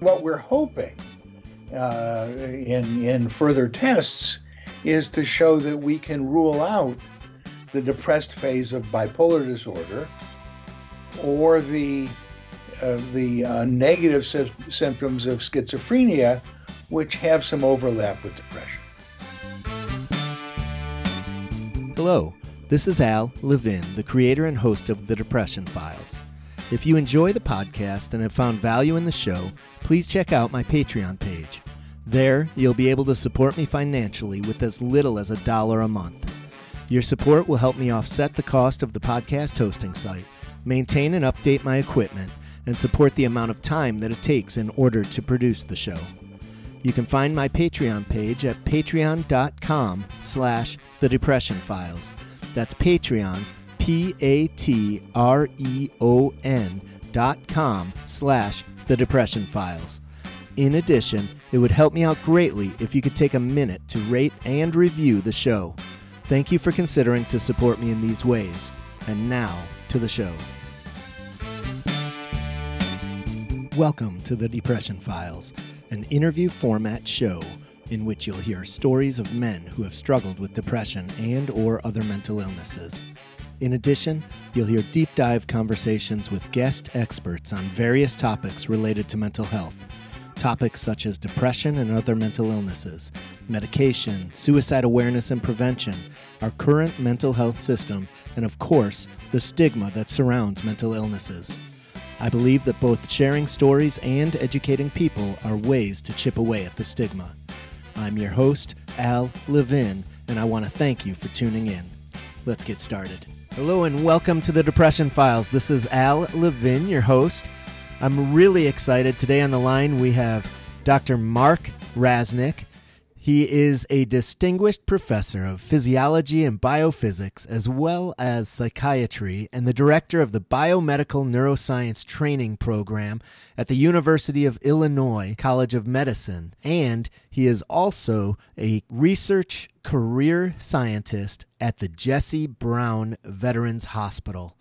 What we're hoping uh, in, in further tests is to show that we can rule out the depressed phase of bipolar disorder or the, uh, the uh, negative sy- symptoms of schizophrenia, which have some overlap with depression. Hello, this is Al Levin, the creator and host of The Depression Files. If you enjoy the podcast and have found value in the show, please check out my Patreon page. There, you'll be able to support me financially with as little as a dollar a month. Your support will help me offset the cost of the podcast hosting site, maintain and update my equipment, and support the amount of time that it takes in order to produce the show. You can find my Patreon page at patreon.com slash the depression files. That's Patreon, P-A-T-R-E-O-N dot com slash the depression files. In addition, it would help me out greatly if you could take a minute to rate and review the show. Thank you for considering to support me in these ways. And now to the show. Welcome to the Depression Files, an interview format show in which you'll hear stories of men who have struggled with depression and or other mental illnesses. In addition, you'll hear deep dive conversations with guest experts on various topics related to mental health. Topics such as depression and other mental illnesses, medication, suicide awareness and prevention, our current mental health system, and of course, the stigma that surrounds mental illnesses. I believe that both sharing stories and educating people are ways to chip away at the stigma. I'm your host, Al Levin, and I want to thank you for tuning in. Let's get started. Hello, and welcome to the Depression Files. This is Al Levin, your host. I'm really excited. Today on the line, we have Dr. Mark Rasenick. He is a distinguished professor of physiology and biophysics, as well as psychiatry, and the director of the Biomedical Neuroscience Training Program at the University of Illinois College of Medicine. And he is also a research career scientist at the Jesse Brown Veterans Hospital.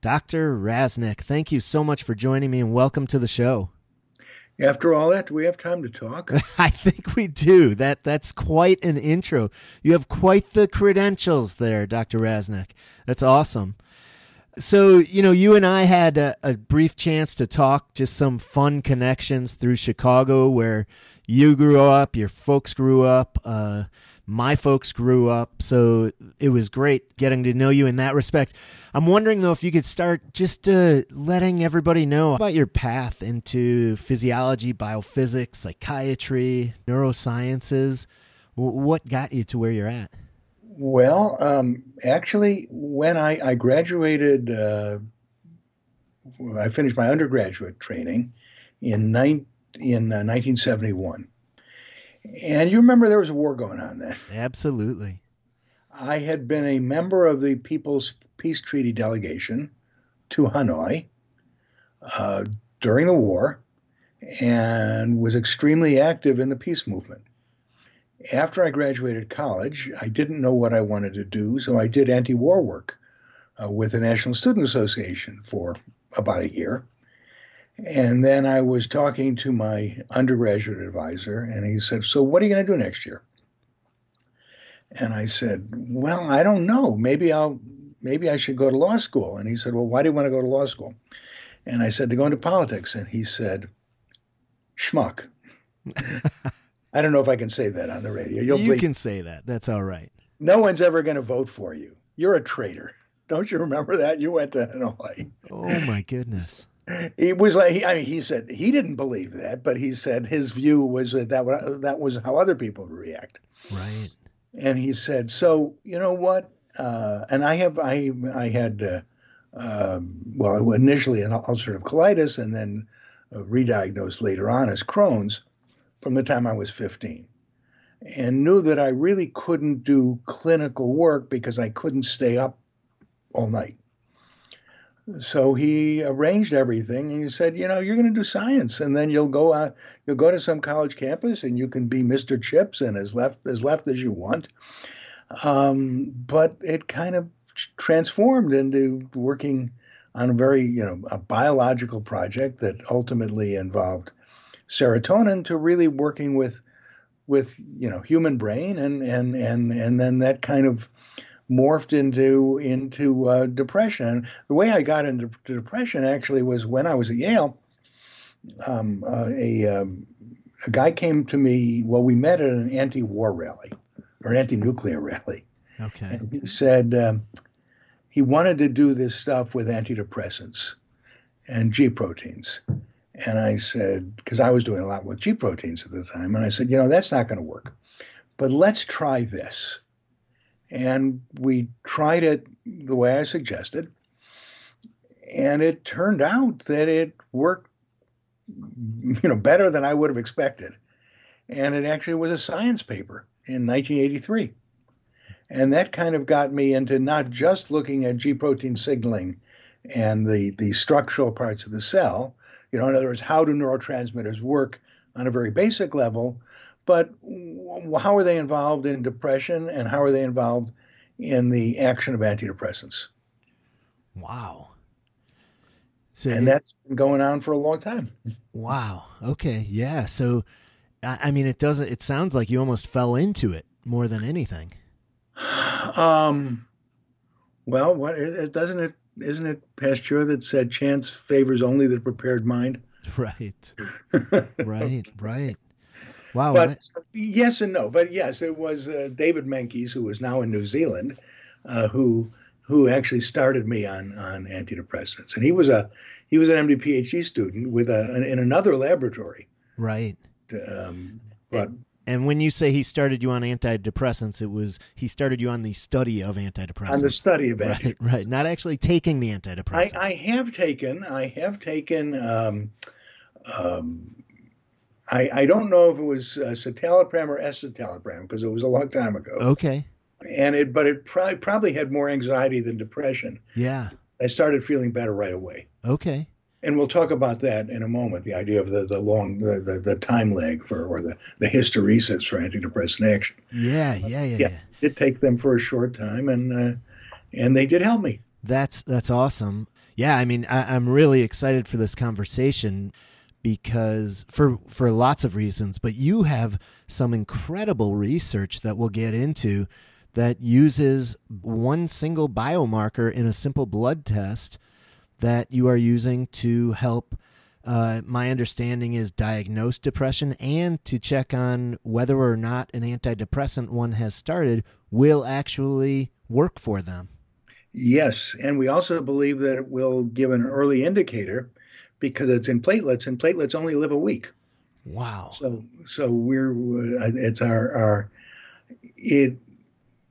Dr. Rasenick, thank you so much for joining me and welcome to the show. After all that, do we have time to talk? I think we do. That that's quite an intro. You have quite the credentials there, Dr. Rasenick. That's awesome. So, you know, you and I had a, a, brief chance to talk, just some fun connections through Chicago where you grew up, your folks grew up. Uh, my folks grew up, so it was great getting to know you in that respect. I'm wondering though if you could start just uh, letting everybody know about your path into physiology, biophysics, psychiatry, neurosciences. What got you to where you're at? Well, um, actually, when I, I graduated, uh, I finished my undergraduate training in, nine, in uh, 1971 and you remember there was a war going on then. Absolutely. I had been a member of the People's Peace Treaty delegation to Hanoi uh, during the war and was extremely active in the peace movement. After I graduated college, I didn't know what I wanted to do, so I did anti war work uh, with the National Student Association for about a year. And then I was talking to my undergraduate advisor, and he said, So, what are you going to do next year? And I said, Well, I don't know. Maybe I'll, maybe I should go to law school. And he said, Well, why do you want to go to law school? And I said, To go into politics. And he said, Schmuck. I don't know if I can say that on the radio. You'll you can say that. That's all right. No one's ever going to vote for you. You're a traitor. Don't you remember that? You went to Hanoi. Oh, my goodness he was like he, I mean he said he didn't believe that, but he said his view was that that, that was how other people would react. Right. And he said, so you know what? Uh, and I have I I had uh, uh, well initially an ulcerative colitis and then uh, re-diagnosed later on as Crohn's from the time I was 15 and knew that I really couldn't do clinical work because I couldn't stay up all night. So he arranged everything, and he said, "You know, you're going to do science, and then you'll go out, you'll go to some college campus, and you can be Mr. Chips and as left as left as you want." Um, but it kind of transformed into working on a very, you know, a biological project that ultimately involved serotonin to really working with with you know human brain and and and and then that kind of morphed into into uh, depression. The way I got into depression actually was when I was at Yale. Um, uh, a um, a guy came to me. Well, we met at an anti-war rally or anti-nuclear rally. Okay. And he said um, he wanted to do this stuff with antidepressants and G proteins. And I said, because I was doing a lot with G proteins at the time, and I said, you know, that's not going to work. But let's try this. And we tried it the way I suggested. And it turned out that it worked, you know, better than I would have expected. And it actually was a science paper in 1983. And that kind of got me into not just looking at G protein signaling and the, the structural parts of the cell, you know, in other words, how do neurotransmitters work on a very basic level, but how are they involved in depression and how are they involved in the action of antidepressants? Wow. So and it, that's been going on for a long time. Wow. Okay. Yeah. So, I mean, it doesn't. It sounds like you almost fell into it more than anything. Um. Well, what it, doesn't it? Isn't it Pasteur that said chance favors only the prepared mind? Right. right. Right. Wow. But that... yes and no. But yes, it was uh, David Menkes, who is now in New Zealand, uh, who who actually started me on on antidepressants, and he was a he was an MD PhD student with a in another laboratory. Right. Um, but and when you say he started you on antidepressants, it was he started you on the study of antidepressants. On the study of antidepressants. Right, right. Not actually taking the antidepressants. I, I have taken, I have taken um, um, I, I don't know if it was uh, citalopram or escitalopram because it was a long time ago. Okay. And it, but it probably probably had more anxiety than depression. Yeah. I started feeling better right away. Okay. And we'll talk about that in a moment. The idea of the, the long the, the, the time lag for or the, the hysteresis for antidepressant action. Yeah, yeah, yeah, yeah. It take them for a short time, and uh, and they did help me. That's that's awesome. Yeah, I mean, I, I'm really excited for this conversation because for for lots of reasons but you have some incredible research that we'll get into that uses one single biomarker in a simple blood test that you are using to help uh, my understanding is diagnose depression and to check on whether or not an antidepressant one has started will actually work for them. Yes, and we also believe that it will give an early indicator because it's in platelets, and platelets only live a week. Wow. So so we're uh, it's our our it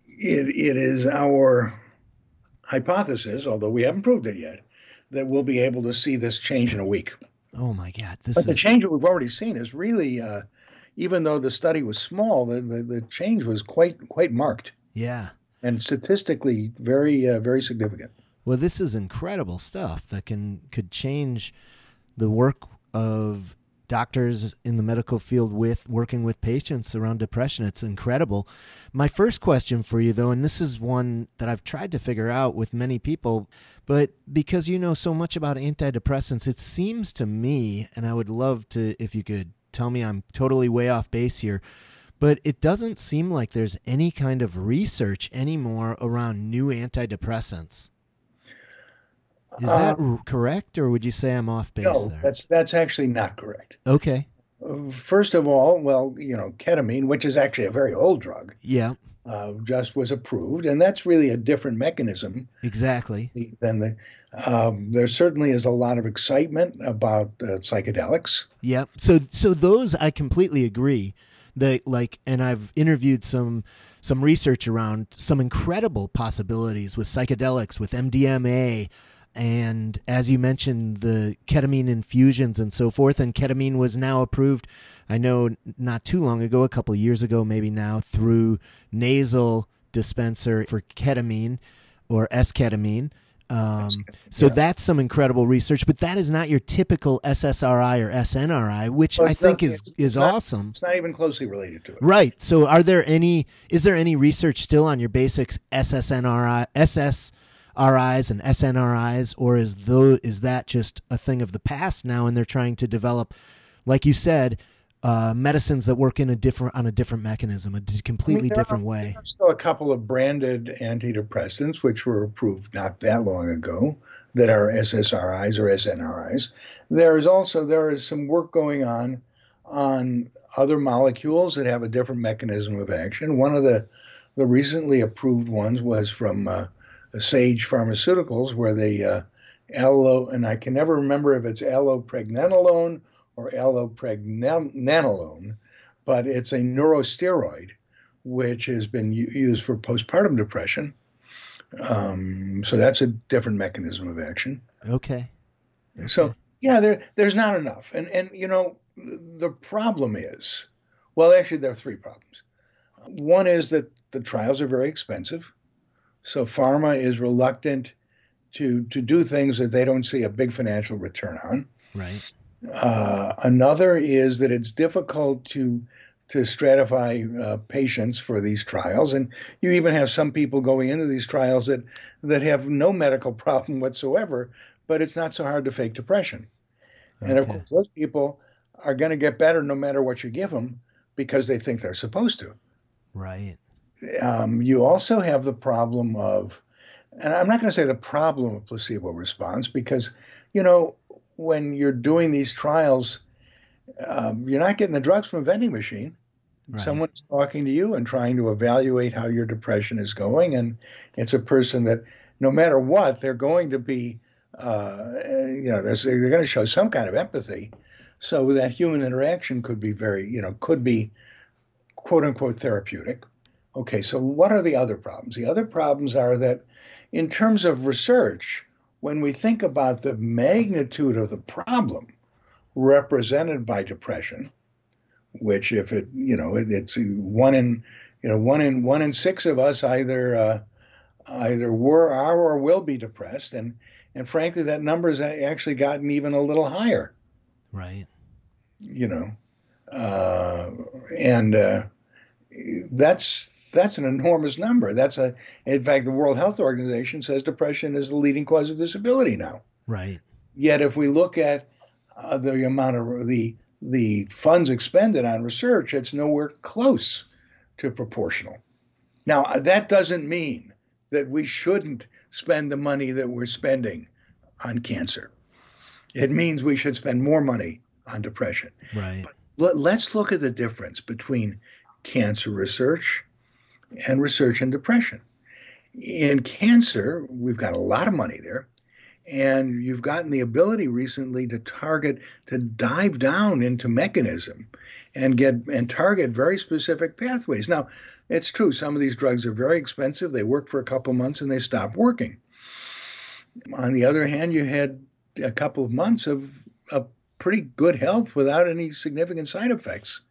it it is our hypothesis, although we haven't proved it yet, that we'll be able to see this change in a week. Oh my God! This but is... the change that we've already seen is really, uh, even though the study was small, the, the, the change was quite quite marked. Yeah. And statistically, very uh, very significant. Well, this is incredible stuff that can could change the work of doctors in the medical field with working with patients around depression. It's incredible. My first question for you, though, and this is one that I've tried to figure out with many people, but because you know so much about antidepressants, it seems to me, and I would love to, if you could tell me I'm totally way off base here, but it doesn't seem like there's any kind of research anymore around new antidepressants. Is that uh, correct, or would you say I'm off base no, there? that's that's actually not correct. Okay. Uh, first of all, well, you know, ketamine, which is actually a very old drug, yeah, uh, just was approved, and that's really a different mechanism. Exactly. Than the um, there certainly is a lot of excitement about uh, psychedelics. Yeah. So so those I completely agree. That like, and I've interviewed some some research around some incredible possibilities with psychedelics, with MDMA and as you mentioned the ketamine infusions and so forth and ketamine was now approved i know not too long ago a couple years ago maybe now through nasal dispenser for ketamine or esketamine um, so yeah. that's some incredible research, but that is not your typical SSRI or SNRI, which well, I think not, is is not, awesome. It's not even closely related to it. Right. So, are there any? Is there any research still on your basics SSNRI, SS RIs and SNRIs, or is though is that just a thing of the past now, and they're trying to develop like you said, uh, medicines that work in a different on a different mechanism, a completely I mean, different are, way. There's still a couple of branded antidepressants which were approved not that long ago that are SSRIs or SNRIs. There is also there is some work going on on other molecules that have a different mechanism of action. One of the the recently approved ones was from uh, Sage Pharmaceuticals, where they uh, allo, and I can never remember if it's allopregnanolone or allopregnanolone, but it's a neurosteroid which has been u- used for postpartum depression. Um, so that's a different mechanism of action. Okay. okay. So yeah, there there's not enough, and and you know the problem is, well, actually there are three problems. One is that the trials are very expensive, so pharma is reluctant to to do things that they don't see a big financial return on. Right. Uh, another is that it's difficult to to stratify uh, patients for these trials, and you even have some people going into these trials that that have no medical problem whatsoever, but it's not so hard to fake depression. Okay. And of course, those people are going to get better no matter what you give them because they think they're supposed to. Right. Um, you also have the problem of, and I'm not going to say the problem of placebo response because, you know, when you're doing these trials, um, you're not getting the drugs from a vending machine. Right. Someone's talking to you and trying to evaluate how your depression is going, and it's a person that, no matter what, they're going to be, uh, you know, they're, they're going to show some kind of empathy. So that human interaction could be very, you know, could be, quote unquote, therapeutic. Okay, so what are the other problems? The other problems are that, in terms of research, when we think about the magnitude of the problem represented by depression, which if it you know it, it's one in you know one in one in six of us either uh, either were are or will be depressed, and and frankly that number has actually gotten even a little higher. Right. You know, uh, and uh, that's that's an enormous number. That's a, in fact, the World Health Organization says depression is the leading cause of disability now. Right. Yet, if we look at uh, the amount of the the funds expended on research, it's nowhere close to proportional. Now, uh, that doesn't mean that we shouldn't spend the money that we're spending on cancer. It means we should spend more money on depression. Right. But let's look at the difference between cancer research and research in depression. In cancer, we've got a lot of money there, and you've gotten the ability recently to target, to dive down into mechanism and get and target very specific pathways. Now, it's true, some of these drugs are very expensive. They work for a couple months and they stop working. On the other hand, you had a couple of months of, of pretty good health without any significant side effects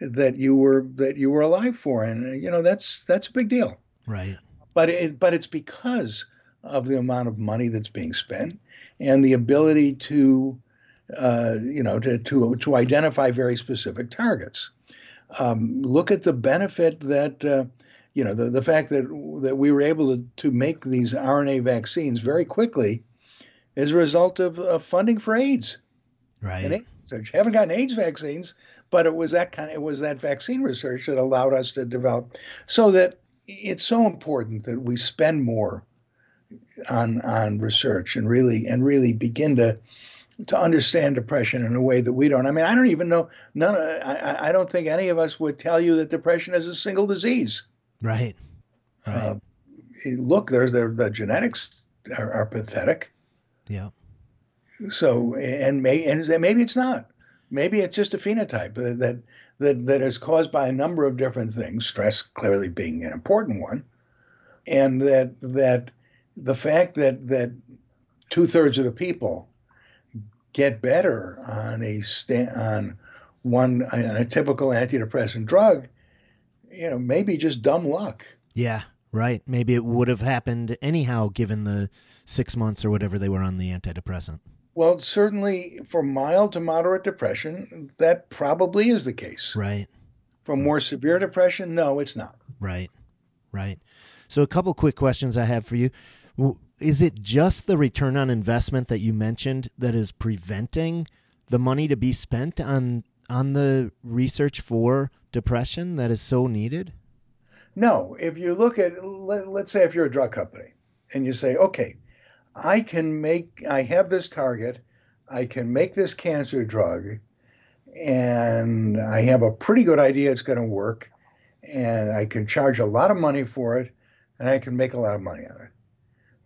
that you were that you were alive for, and you know that's that's a big deal. Right. But it, but it's because of the amount of money that's being spent and the ability to uh, you know to, to to identify very specific targets. Um, look at the benefit that uh, you know the, the fact that that we were able to, to make these RNA vaccines very quickly as a result of, of funding for AIDS. Right. And AIDS, haven't gotten AIDS vaccines, but it was that kind of, it was that vaccine research that allowed us to develop so that it's so important that we spend more on on research and really and really begin to to understand depression in a way that we don't. I mean, I don't even know. None. I, I don't think any of us would tell you that depression is a single disease. Right. Right. Uh, look, there's the, the genetics are, are, pathetic. Yeah. So and may and maybe it's not. Maybe it's just a phenotype that that that is caused by a number of different things, stress clearly being an important one, and that that the fact that that two thirds of the people get better on a sta- on one on a typical antidepressant drug, you know, maybe just dumb luck. Yeah, right. Maybe it would have happened anyhow, given the six months or whatever they were on the antidepressant. Well, certainly for mild to moderate depression, that probably is the case. Right. For more severe depression, no, it's not. Right. Right. So, a couple quick questions I have for you. Is it just the return on investment that you mentioned that is preventing the money to be spent on on the research for depression that is so needed? No. If you look at let, let's say if you're a drug company and you say, okay, I can make I have this target, I can make this cancer drug, and I have a pretty good idea it's going to work, and I can charge a lot of money for it, and I can make a lot of money on it.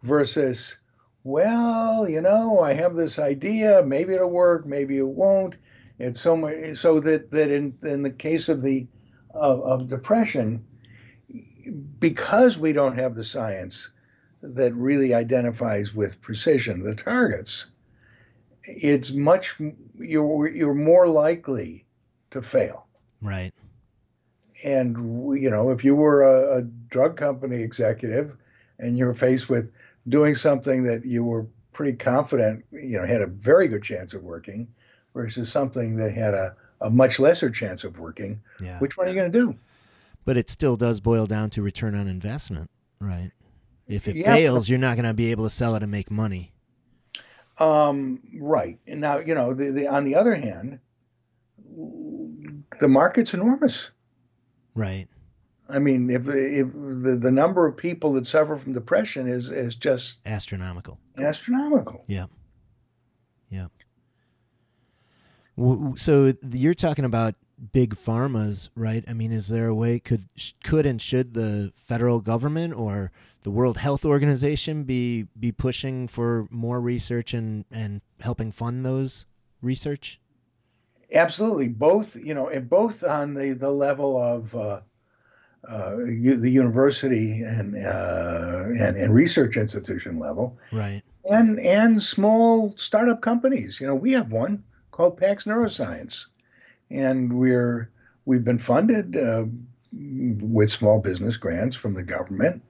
Versus, well, you know, I have this idea, maybe it'll work, maybe it won't. It's so much so that that in in the case of the of, of depression, because we don't have the science that really identifies with precision the targets, it's much you're you're more likely to fail. Right. And you know, if you were a, a drug company executive and you're faced with doing something that you were pretty confident, you know, had a very good chance of working, versus something that had a, a much lesser chance of working, Yeah. which one are you going to do? But it still does boil down to return on investment, right? If it Yeah, fails, you're not going to be able to sell it and make money. Um, right. And now, you know, the, the, on the other hand, the market's enormous. Right. I mean, if, if the, the number of people that suffer from depression is, is just Astronomical. astronomical. Yeah. Yeah. So you're talking about big pharmas, right? I mean, is there a way could could and should the federal government or the World Health Organization be be pushing for more research and and helping fund those research? Absolutely, both you know, and both on the the level of uh, uh, the university and, uh, and and research institution level, Right. and and small startup companies. You know, we have one called Pax Neuroscience, and we're we've been funded uh, with small business grants from the government.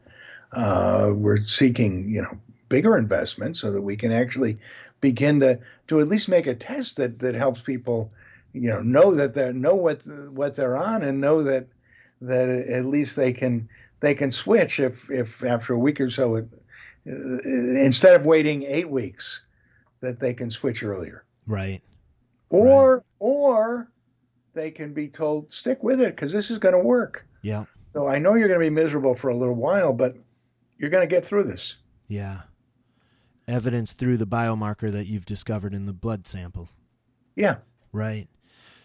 Uh, we're seeking, you know, bigger investments so that we can actually begin to to at least make a test that that helps people, you know, know that they know what what they're on and know that that at least they can they can switch if if after a week or so it, uh, instead of waiting eight weeks that they can switch earlier Right. or or they can be told stick with it because this is going to work Yeah. so i know you're going to be miserable for a little while but you're going to get through this Yeah. Evidence through the biomarker that you've discovered in the blood sample. yeah Right.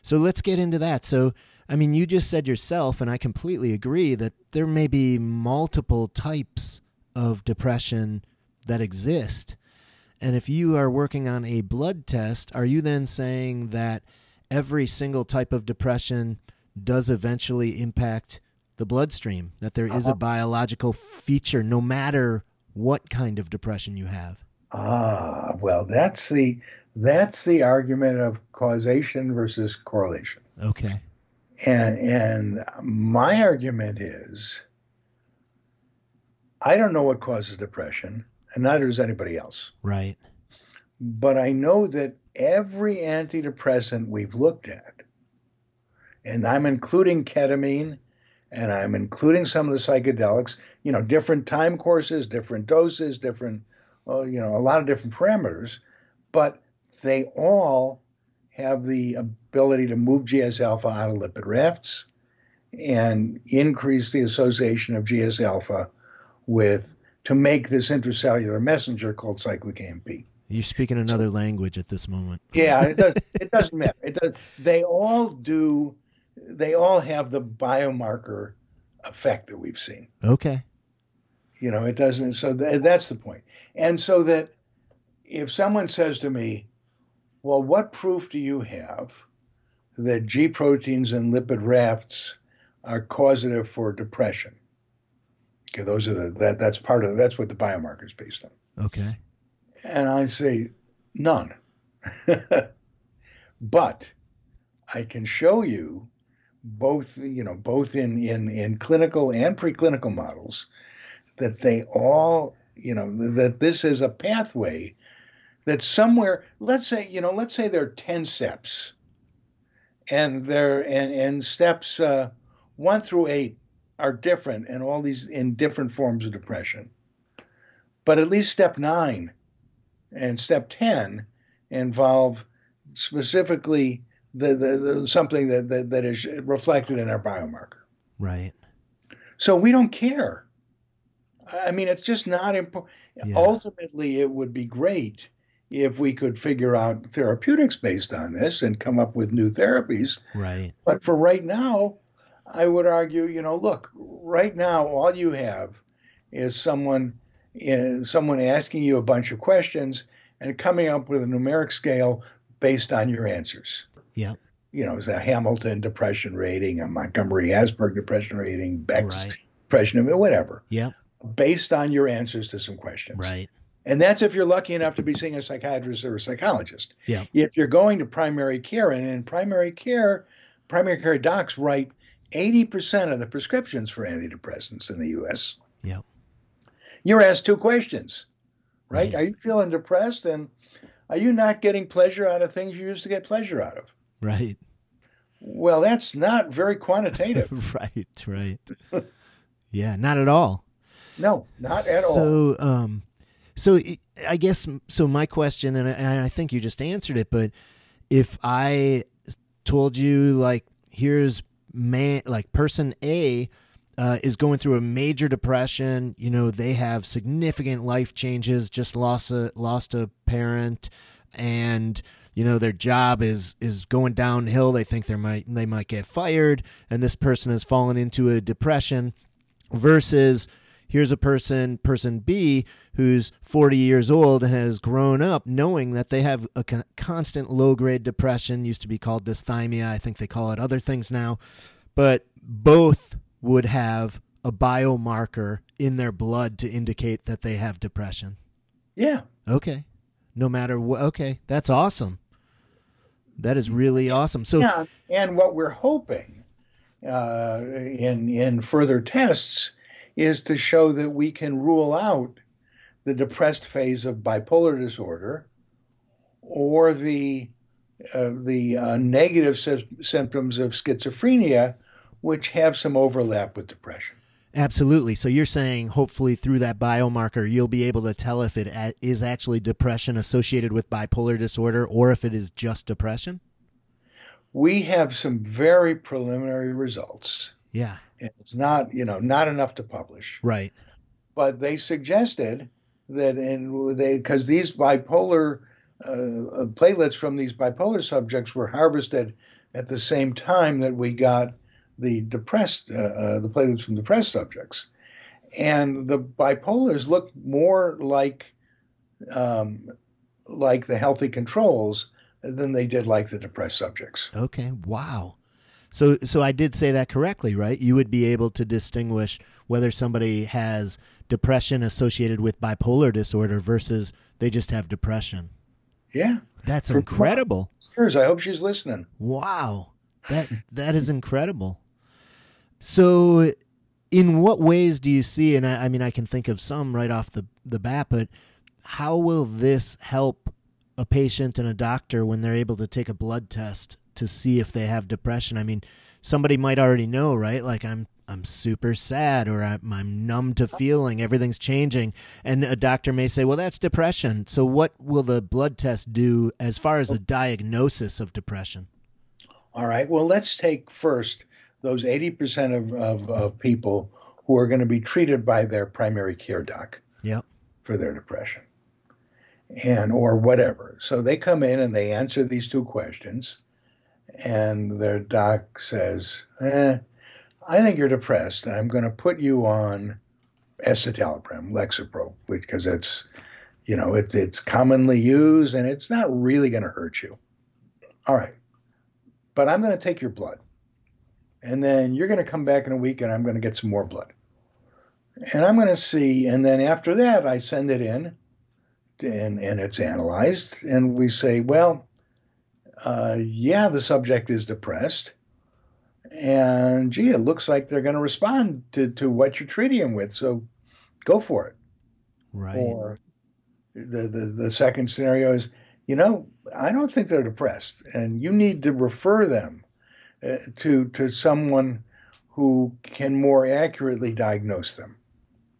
So let's get into that. So, I mean, you just said yourself, and I completely agree that there may be multiple types of depression that exist. And if you are working on a blood test, are you then saying that every single type of depression does eventually impact the bloodstream? That there is a biological feature no matter what kind of depression you have? ah well that's the that's the argument of causation versus correlation Okay. and and my argument is i don't know what causes depression and neither does anybody else Right. but I know that every antidepressant we've looked at, and I'm including ketamine, and I'm including some of the psychedelics, you know, different time courses, different doses, different, uh, you know, a lot of different parameters, but they all have the ability to move GS alpha out of lipid rafts and increase the association of GS alpha with to make this intracellular messenger called cyclic AMP. You're speaking another language at this moment. Yeah, it, does, it doesn't matter. It does. They all do. They all have the biomarker effect that we've seen. Okay. You know, it doesn't. So th- that's the point. And so that if someone says to me, "Well, what proof do you have that G proteins and lipid rafts are causative for depression?" Okay, those are the that that's part of that's what the biomarker is based on. Okay. And I say, none. but I can show you both, you know, both in, in, in clinical and preclinical models that they all, you know, that this is a pathway that somewhere, let's say, you know, let's say there are 10 steps and there and, and steps uh, one through eight are different and all these in different forms of depression. But at least step nine and step 10 involve specifically the, the, the something that, that that is reflected in our biomarker. Right. So we don't care. I mean, it's just not important. Yeah. Ultimately, it would be great if we could figure out therapeutics based on this and come up with new therapies. Right. But for right now, I would argue, you know, look, right now, all you have is someone, is someone asking you a bunch of questions and coming up with a numeric scale based on your answers. Yeah. You know, it's a Hamilton depression rating, a Montgomery Asberg depression rating, Beck's Right. depression, whatever, Yep. based on your answers to some questions. Right. And that's if you're lucky enough to be seeing a psychiatrist or a psychologist. Yeah. If you're going to primary care, and in primary care, primary care docs write 80% of the prescriptions for antidepressants in the US. Yeah. You're asked two questions, right? Right. Are you feeling depressed? And are you not getting pleasure out of things you used to get pleasure out of? Right. Well, that's not very quantitative. right. Right. yeah. Not at all. No, not at all. So, um, so I- I guess so. My question, and I, and I think you just answered it, but if I told you like, here's man, like person A uh, is going through a major depression. You know, they have significant life changes, just lost a lost a parent, and you know their job is is going downhill. They think they might they might get fired, and this person has fallen into a depression. Versus here's a person, person B, who's 40 years old and has grown up knowing that they have a con- constant low grade depression, used to be called dysthymia. I think they call it other things now. But both would have a biomarker in their blood to indicate that they have depression. yeah. Okay. No matter what. Okay. That's awesome. That is really awesome. So, Yeah, and what we're hoping uh, in in further tests is to show that we can rule out the depressed phase of bipolar disorder or the uh, the uh, negative sy- symptoms of schizophrenia, which have some overlap with depression. Absolutely. So you're saying hopefully through that biomarker you'll be able to tell if it is actually depression associated with bipolar disorder or if it is just depression? We have some very preliminary results. Yeah. and It's not, you know, not enough to publish. Right. but they suggested that in they because these bipolar uh, platelets from these bipolar subjects were harvested at the same time that we got the depressed uh, uh, the platelets from depressed subjects, and the bipolars look more like um, like the healthy controls than they did like the depressed subjects. Okay. Wow. So so I did say that correctly, right? You would be able to distinguish whether somebody has depression associated with bipolar disorder versus they just have depression. Yeah, That's incredible. Cheers. I hope she's listening. Wow. That that is incredible. So in what ways do you see and I, I mean I can think of some right off the, the bat, but how will this help a patient and a doctor when they're able to take a blood test to see if they have depression? I mean, somebody might already know, right? Like I'm I'm super sad or I'm, I'm numb to feeling everything's changing and a doctor may say well that's depression so what will the blood test do as far as the diagnosis of depression All right. Well, let's take first those 80% of, of, of people who are going to be treated by their primary care doc Yep. for their depression and or whatever. So they come in and they answer these two questions and their doc says, eh, I think you're depressed and I'm going to put you on escitalopram, Lexapro, because it's, you know, it's, it's commonly used and it's not really going to hurt you. All right but I'm going to take your blood. And then you're going to come back in a week and I'm going to get some more blood. And I'm going to see. And then after that, I send it in and, and it's analyzed. And we say, well, uh, yeah, the subject is depressed. And gee, it looks like they're going to respond to, to what you're treating them with. So go for it. Right. Or the, the, the second scenario is, you know, I don't think they're depressed, and you need to refer them uh, to to someone who can more accurately diagnose them,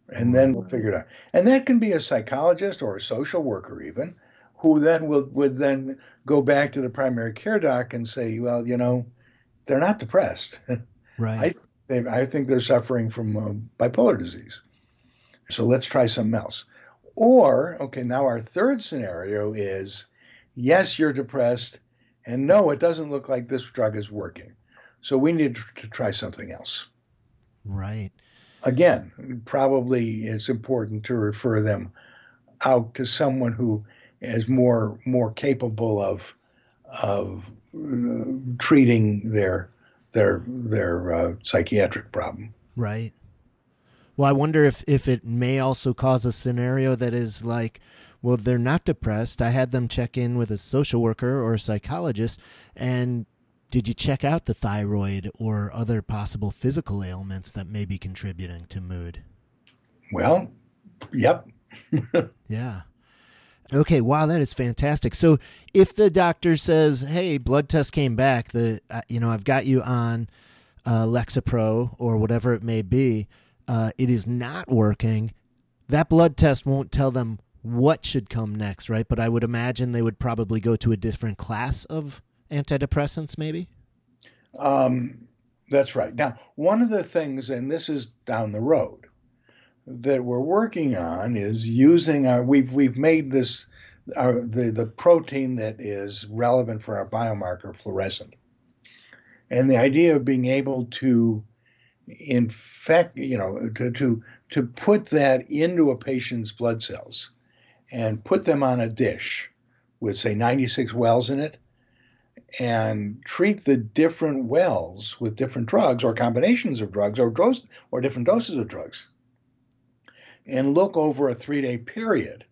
and then we'll figure it out. And that can be a psychologist or a social worker even, who then will would then go back to the primary care doc and say, well, you know, they're not depressed. Right. I, they, I think they're suffering from uh, bipolar disease. So let's try something else. Or, okay, now our third scenario is yes, you're depressed, and no, it doesn't look like this drug is working. So we need to try something else. Right. Again, probably it's important to refer them out to someone who is more more capable of of uh, treating their their their uh, psychiatric problem. Right. Well, I wonder if if it may also cause a scenario that is like, well, they're not depressed. I had them check in with a social worker or a psychologist, and did you check out the thyroid or other possible physical ailments that may be contributing to mood? Well, yep. yeah. Okay, wow, that is fantastic. So, if the doctor says, "Hey, blood test came back. The uh, you know I've got you on uh, Lexapro or whatever it may be. Uh, it is not working." That blood test won't tell them what should come next, right? But I would imagine they would probably go to a different class of antidepressants, maybe. Um, that's right. Now, one of the things, and this is down the road, that we're working on is using our we've we've made this our the the protein that is relevant for our biomarker fluorescent and the idea of being able to infect you know to to to put that into a patient's blood cells and put them on a dish with say 96 wells in it and treat the different wells with different drugs or combinations of drugs or dose or different doses of drugs and look over a three day period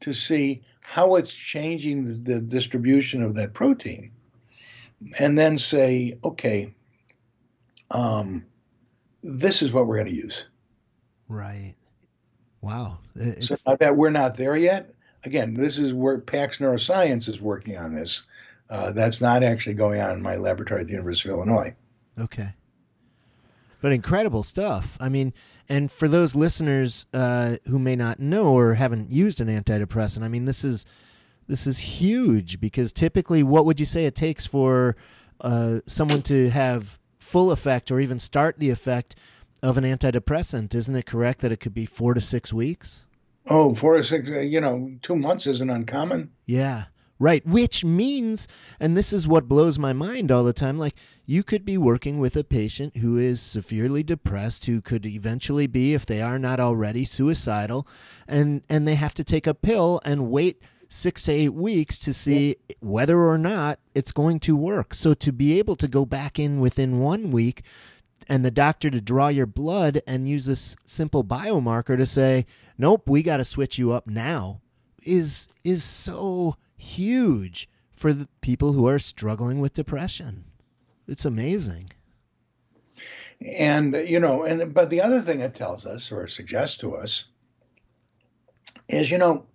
to see how it's changing the, the, distribution of that protein. And then say, okay, um, this is what we're going to use. Right. Wow. So that we're not there yet. Again, this is where PAX Neuroscience is working on this. Uh, that's not actually going on in my laboratory at the University of Illinois. Okay. But incredible stuff. I mean, and for those listeners uh, who may not know or haven't used an antidepressant, I mean, this is this is huge because typically, what would you say it takes for uh, someone to have full effect or even start the effect of an antidepressant? Isn't it correct that it could be four to six weeks? Oh, four to six. Uh, you know, two months isn't uncommon. Yeah. Right. Which means, and this is what blows my mind all the time, like you could be working with a patient who is severely depressed, who could eventually be, if they are not already, suicidal, and, and they have to take a pill and wait six to eight weeks to see yeah. whether or not it's going to work. So to be able to go back in within one week and the doctor to draw your blood and use this simple biomarker to say, nope, we got to switch you up now is is so huge for the people who are struggling with depression. It's amazing. And you know, and but the other thing it tells us or suggests to us is, you know,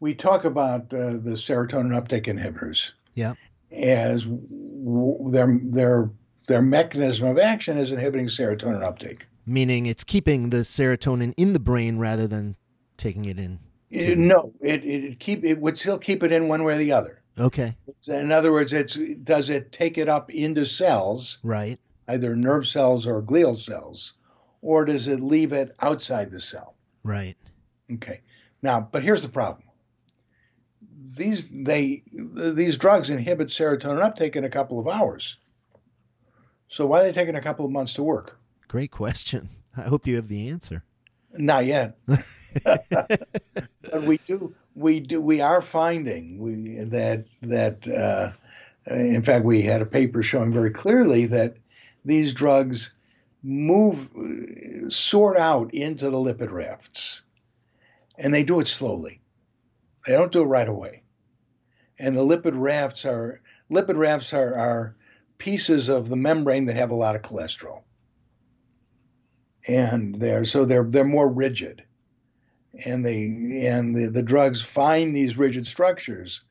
we talk about uh, the serotonin uptake inhibitors. Yeah. As w- their their their mechanism of action is inhibiting serotonin uptake. Meaning it's keeping the serotonin in the brain rather than taking it in. Uh, it, no, it, it keep it would still keep it in one way or the other. Okay. in other words, it's does it take it up into cells, right? Either nerve cells or glial cells, or does it leave it outside the cell? Right. Okay. Now, but here's the problem. These they these drugs inhibit serotonin uptake in a couple of hours. So why are they taking a couple of months to work? Great question. I hope you have the answer. Not yet. but we do, we do, we are finding we that that uh, in fact we had a paper showing very clearly that these drugs move sort out into the lipid rafts, and they do it slowly. They don't do it right away. And the lipid rafts are lipid rafts are, are pieces of the membrane that have a lot of cholesterol. And they're so they're they're more rigid. And they and the, the drugs find these rigid structures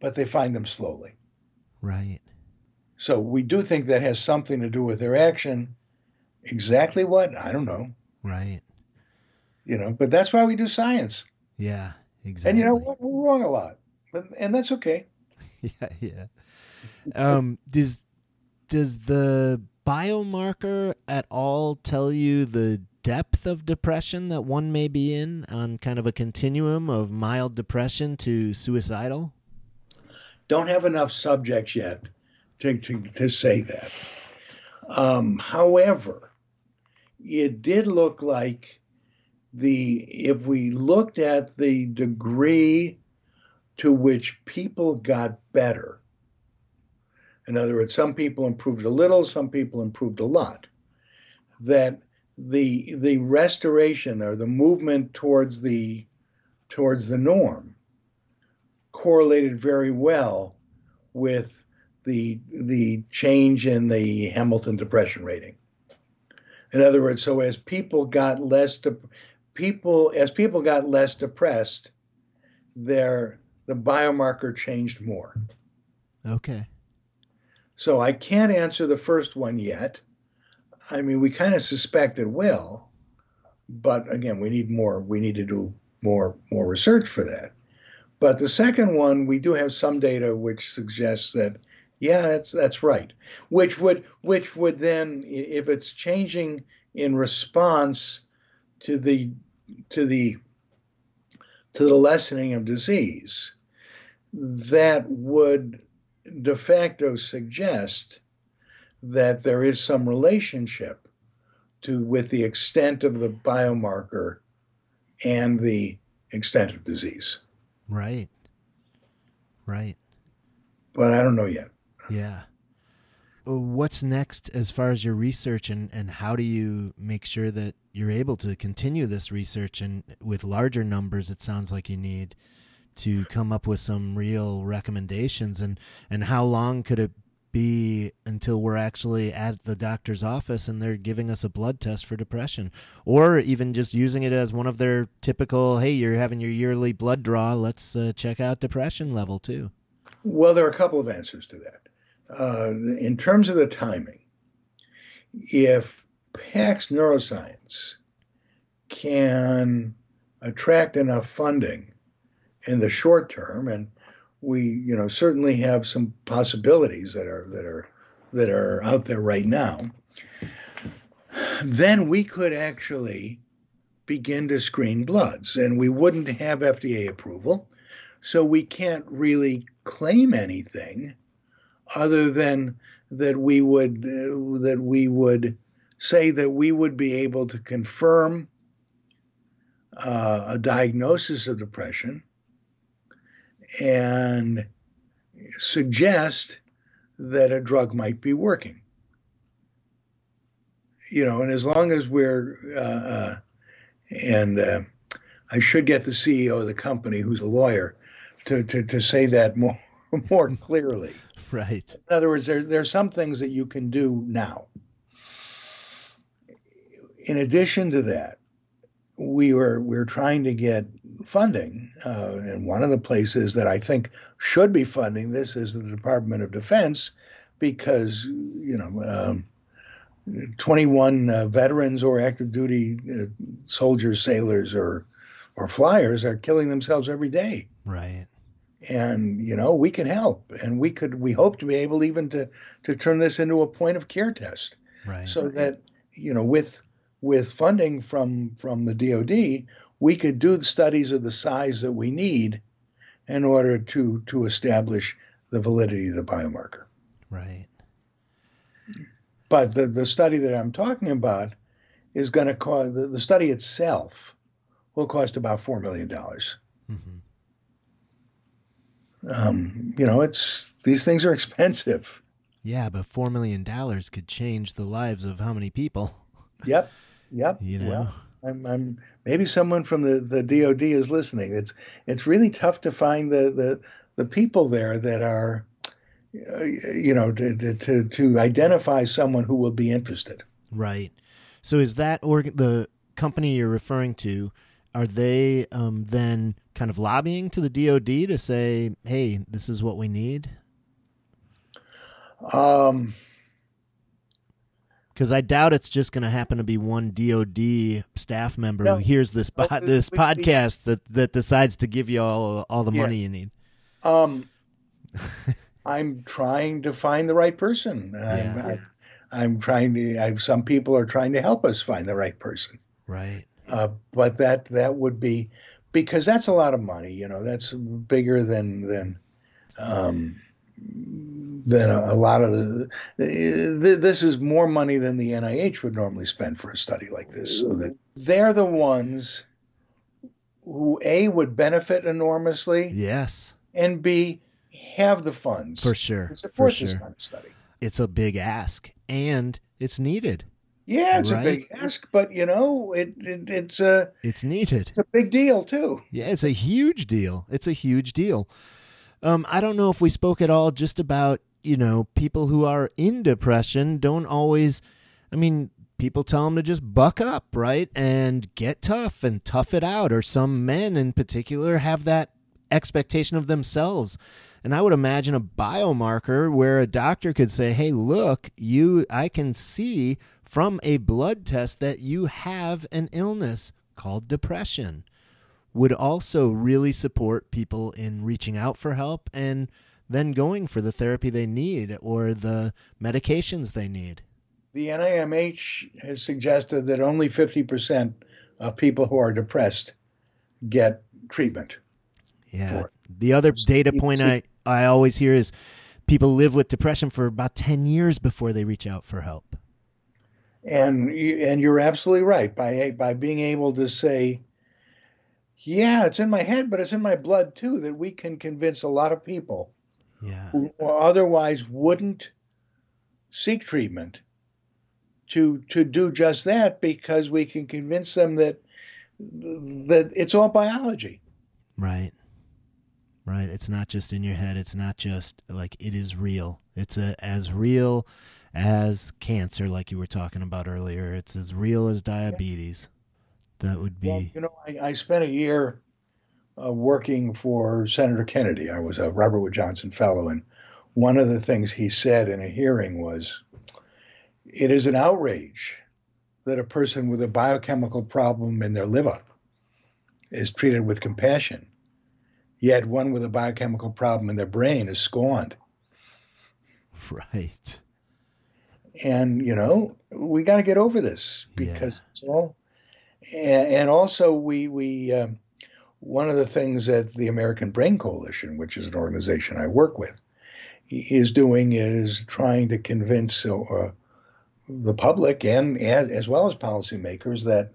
but they find them slowly. Right. So we do think that has something to do with their action. Exactly what? I don't know. Right. You know but that's why we do science. Yeah exactly and you know what? We're wrong a lot but and that's okay. yeah, yeah. Um, does does the biomarker at all tell you the depth of depression that one may be in on kind of a continuum of mild depression to suicidal? Don't have enough subjects yet to, to, to say that. Um, however, it did look like the if we looked at the degree to which people got better. In other words, some people improved a little, some people improved a lot. That the the restoration or the movement towards the towards the norm correlated very well with the the change in the Hamilton depression rating. In other words, so as people got less de- people as people got less depressed, their the biomarker changed more. Okay. So I can't answer the first one yet. I mean, we kind of suspect it will, but again, we need more. We need to do more more research for that. But the second one, we do have some data which suggests that yeah, that's that's right. Which would which would then, if it's changing in response to the to the to the lessening of disease, that would de facto suggest that there is some relationship to with the extent of the biomarker and the extent of disease. Right. Right. But I don't know yet. Yeah. Uh, what's next as far as your research and, and how do you make sure that you're able to continue this research and with larger numbers it sounds like you need to come up with some real recommendations and and how long could it be until we're actually at the doctor's office and they're giving us a blood test for depression? Or even just using it as one of their typical hey you're having your yearly blood draw let's uh, check out depression level too well there are a couple of answers to that. Uh, in terms of the timing if pax neuroscience can attract enough funding in the short term and we you know certainly have some possibilities that are that are that are out there right now then we could actually begin to screen bloods and we wouldn't have FDA approval so we can't really claim anything other than that we would uh, that we would say that we would be able to confirm uh, a diagnosis of depression and suggest that a drug might be working. You know, and as long as we're, uh, uh, and uh, I should get the CEO of the company, who's a lawyer, to, to, to say that more more clearly. Right. In other words, there, there are some things that you can do now. In addition to that, we were we are trying to get funding, uh, and one of the places that I think should be funding this is the Department of Defense, because you know. Um, 21 uh, veterans or active duty uh, soldiers, sailors, or or flyers are killing themselves every day. Right. And you know we can help, and we could we hope to be able even to to turn this into a point of care test, right. so that you know with with funding from from the DoD, we could do the studies of the size that we need in order to to establish the validity of the biomarker. Right. But the, the study that I'm talking about is going to cost the, the study itself will cost about four million dollars. Mm-hmm. Um, you know, it's these things are expensive. Yeah, but four million dollars could change the lives of how many people? Yep, yep. You know, I'm, I'm maybe someone from the, the DoD is listening. It's it's really tough to find the the, the people there that are, uh, you know, to, to to identify someone who will be interested. Right. So is that org- the company you're referring to? Are they um, then kind of lobbying to the DoD to say, "Hey, this is what we need"? Um, because I doubt it's just going to happen to be one DoD staff member No. who hears this po- Well, this podcast that that decides to give you all all the money you need. Um, I'm trying to find the right person. I'm, Yeah. I'm, I'm trying to. I, some people are trying to help us find the right person. Right. Uh, but that that would be because that's a lot of money. You know, that's bigger than than um, than a, a lot of the. th- This is more money than the NIH would normally spend for a study like this. So that they're the ones who a would benefit enormously Yes, and b have the funds for sure. to For support this sure. kind of study. It's a big ask and it's needed. Yeah, it's Right. a big ask, but you know, it, it it's a It's needed. it's a big deal too. Yeah, it's a huge deal. It's a huge deal. Um, I don't know if we spoke at all just about, you know, people who are in depression don't always, I mean, people tell them to just buck up, right? And get tough and tough it out. Or some men in particular have that expectation of themselves. And I would imagine a biomarker where a doctor could say, "Hey, look, you I can see from a blood test that you have an illness called depression." Would also really support people in reaching out for help and then going for the therapy they need or the medications they need. The NIMH has suggested that only 50% of people who are depressed get treatment. Yeah. The other data point I, I always hear is people live with depression for about 10 years before they reach out for help. And and you're absolutely right by by being able to say yeah, it's in my head, but it's in my blood too that we can convince a lot of people Yeah. who otherwise wouldn't seek treatment to to do just that because we can convince them that that it's all biology. Right. Right. It's not just in your head. It's not just like it is real. It's a, as real as cancer, like you were talking about earlier. It's as real as diabetes. That would be. Well, you know, I, I spent a year uh, working for Senator Kennedy. I was a Robert Wood Johnson Fellow, and one of the things he said in a hearing was, "It is an outrage that a person with a biochemical problem in their liver is treated with compassion, yet one with a biochemical problem in their brain is scorned." right. and you know we got to get over this Yeah. because it's all and, and also we we um, one of the things that the American Brain Coalition, which is an organization I work with, is doing is trying to convince uh, the public and, and as well as policymakers that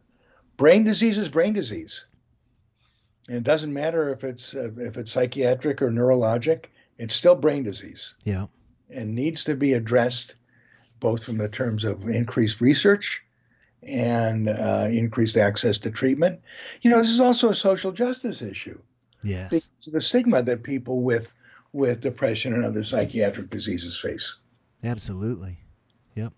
brain disease is brain disease, and it doesn't matter if it's uh, if it's psychiatric or neurologic, it's still brain disease Yeah. and needs to be addressed both from the terms of increased research and uh, increased access to treatment. You know, this is also a social justice issue Yes. because of the stigma that people with with depression and other psychiatric diseases face. Absolutely. Yep.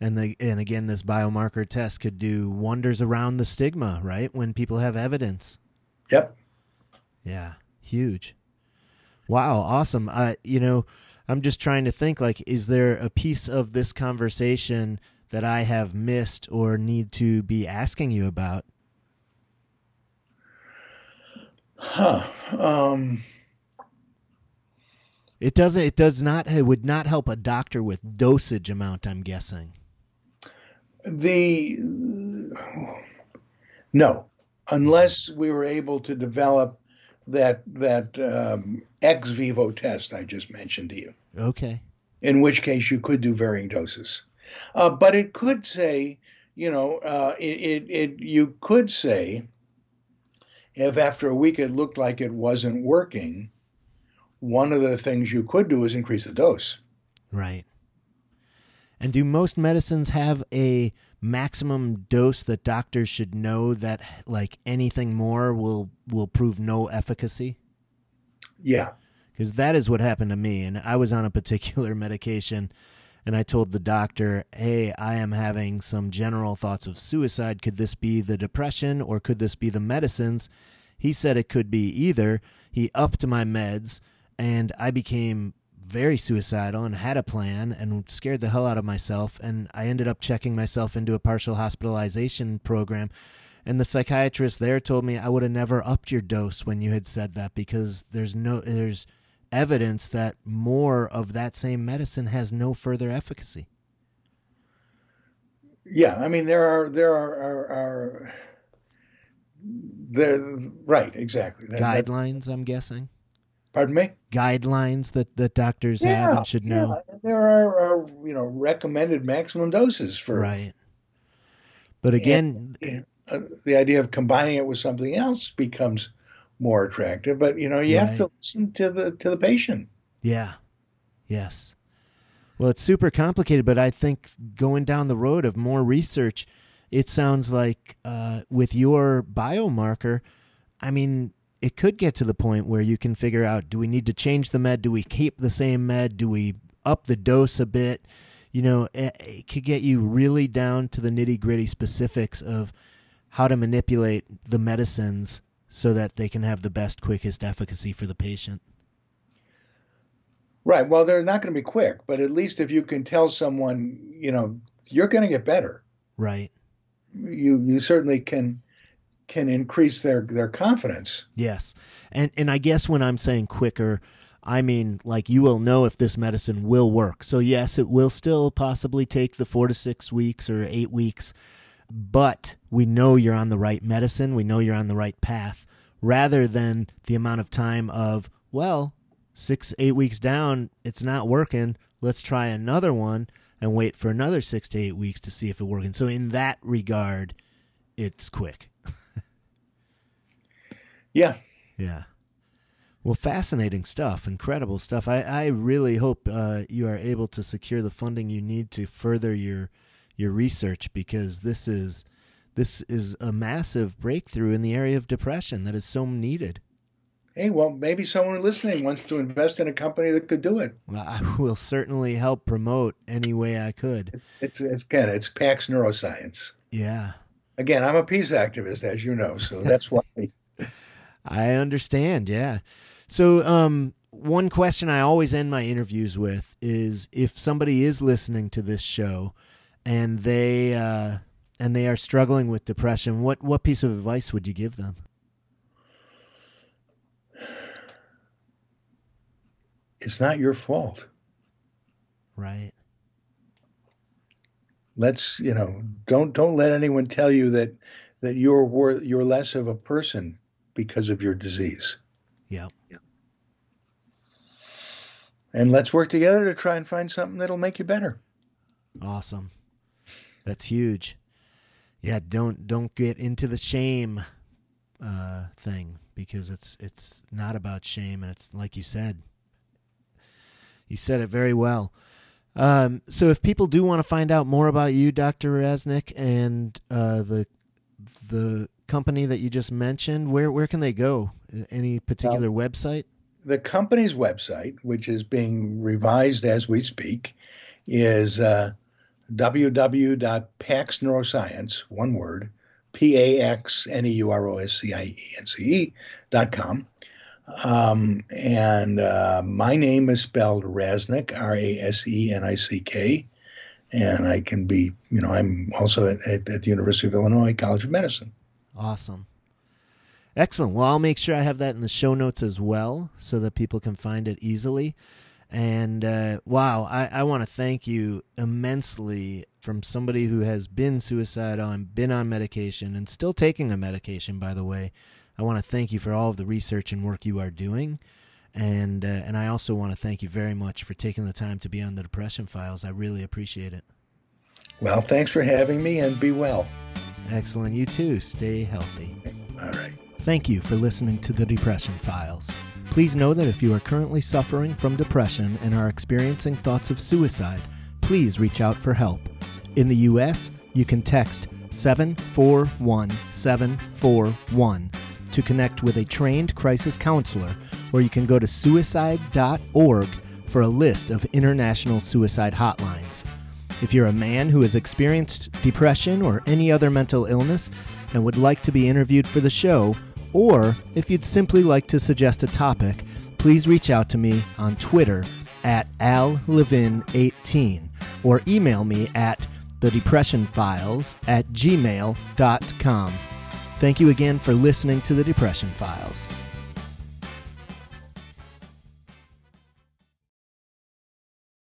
And the and again this biomarker test could do wonders around the stigma, right? When people have evidence. Yep. Yeah. Huge. Wow, awesome. Uh you know, I'm just trying to think like is there a piece of this conversation that I have missed or need to be asking you about? Huh. Um, It doesn't it does not it would not help a doctor with dosage amount, I'm guessing. the no, unless we were able to develop that that um, ex vivo test I just mentioned to you. Okay. in which case you could do varying doses. Uh, but it could say, you know, uh, it, it, it you could say if after a week it looked like it wasn't working, one of the things you could do is increase the dose. Right. And do most medicines have a maximum dose that doctors should know that like anything more will will prove no efficacy? Yeah. Because that is what happened to me. And I was on a particular medication and I told the doctor, hey, I am having some general thoughts of suicide. Could this be the depression or could this be the medicines? He said it could be either. He upped my meds and I became very suicidal and had a plan and scared the hell out of myself. And I ended up checking myself into a partial hospitalization program. And the psychiatrist there told me I would have never upped your dose when you had said that because there's no there's evidence that more of that same medicine has no further efficacy. Yeah, I mean there are there are are, are there right exactly that, guidelines. That, I'm guessing. Pardon me. Guidelines that that doctors yeah, have and should yeah. know. There are, are, you know recommended maximum doses for right. But again, and, uh, the idea of combining it with something else becomes more attractive. But you know you right. have to listen to the to the patient. Yeah. Yes. Well, it's super complicated, but I think going down the road of more research, it sounds like uh, with your biomarker, I mean, it could get to the point where you can figure out do we need to change the med? Do we keep the same med? Do we up the dose a bit? You know, it, it could get you really down to the nitty gritty specifics of how to manipulate the medicines so that they can have the best, quickest efficacy for the patient. Right. Well, they're not going to be quick, but at least if you can tell someone, you know, you're going to get better. Right. You you certainly can can increase their their confidence. Yes. And and I guess when I'm saying quicker, I mean like you will know if this medicine will work. So yes, it will still possibly take the 4 to 6 weeks or 8 weeks, but we know you're on the right medicine, we know you're on the right path rather than the amount of time of well, six, eight weeks down, it's not working. Let's try another one and wait for another six to eight weeks to see if it's working. So in that regard, it's quick. yeah. Yeah. Well, fascinating stuff, incredible stuff. I, I really hope uh, you are able to secure the funding you need to further your your research because this is this is a massive breakthrough in the area of depression that is so needed hey, well, maybe someone listening wants to invest in a company that could do it. Well, I will certainly help promote any way I could. It's, it's, it's again, it's PAX Neuroscience. Yeah. Again, I'm a peace activist, as you know, so that's why. I understand. Yeah. So, um, one question I always end my interviews with is if somebody is listening to this show and they uh, and they are struggling with depression, what what piece of advice would you give them? it's not your fault. Right. Let's, you know, don't don't let anyone tell you that that you're worth you're less of a person because of your disease. Yeah. yeah. And let's work together to try and find something that'll make you better. Awesome. That's huge. Yeah, don't don't get into the shame uh, thing because it's it's not about shame and it's like you said, you said it very well. Um, so, if people do want to find out more about you, Dr. Rasenick, and uh, the the company that you just mentioned, where where can they go? Any particular well, website? The company's website, which is being revised as we speak, is uh, www.paxneuroscience, one word, P A X N E U R O S C I E N C E dot com. Um, and uh, my name is spelled Rasenick, R A S E N I C K. And I can be, you know, I'm also at, at, at the University of Illinois College of Medicine. Awesome. Excellent. Well, I'll make sure I have that in the show notes as well so that people can find it easily. And uh, wow, I, I want to thank you immensely from somebody who has been suicidal and been on medication and still taking a medication, by the way. I want to thank you for all of the research and work you are doing. And, uh, and I also want to thank you very much for taking the time to be on the Depression Files. I really appreciate it. Well, thanks for having me and be well. Excellent. You too. Stay healthy. All right. Thank you for listening to the Depression Files. Please know that if you are currently suffering from depression and are experiencing thoughts of suicide, please reach out for help. In the U.S., you can text 741741 to connect with a trained crisis counselor, or you can go to suicide.org for a list of international suicide hotlines. If you're a man who has experienced depression or any other mental illness and would like to be interviewed for the show, or if you'd simply like to suggest a topic, please reach out to me on Twitter at allevin18 or email me at thedepressionfiles at gmail.com. Thank you again for listening to the Depression Files.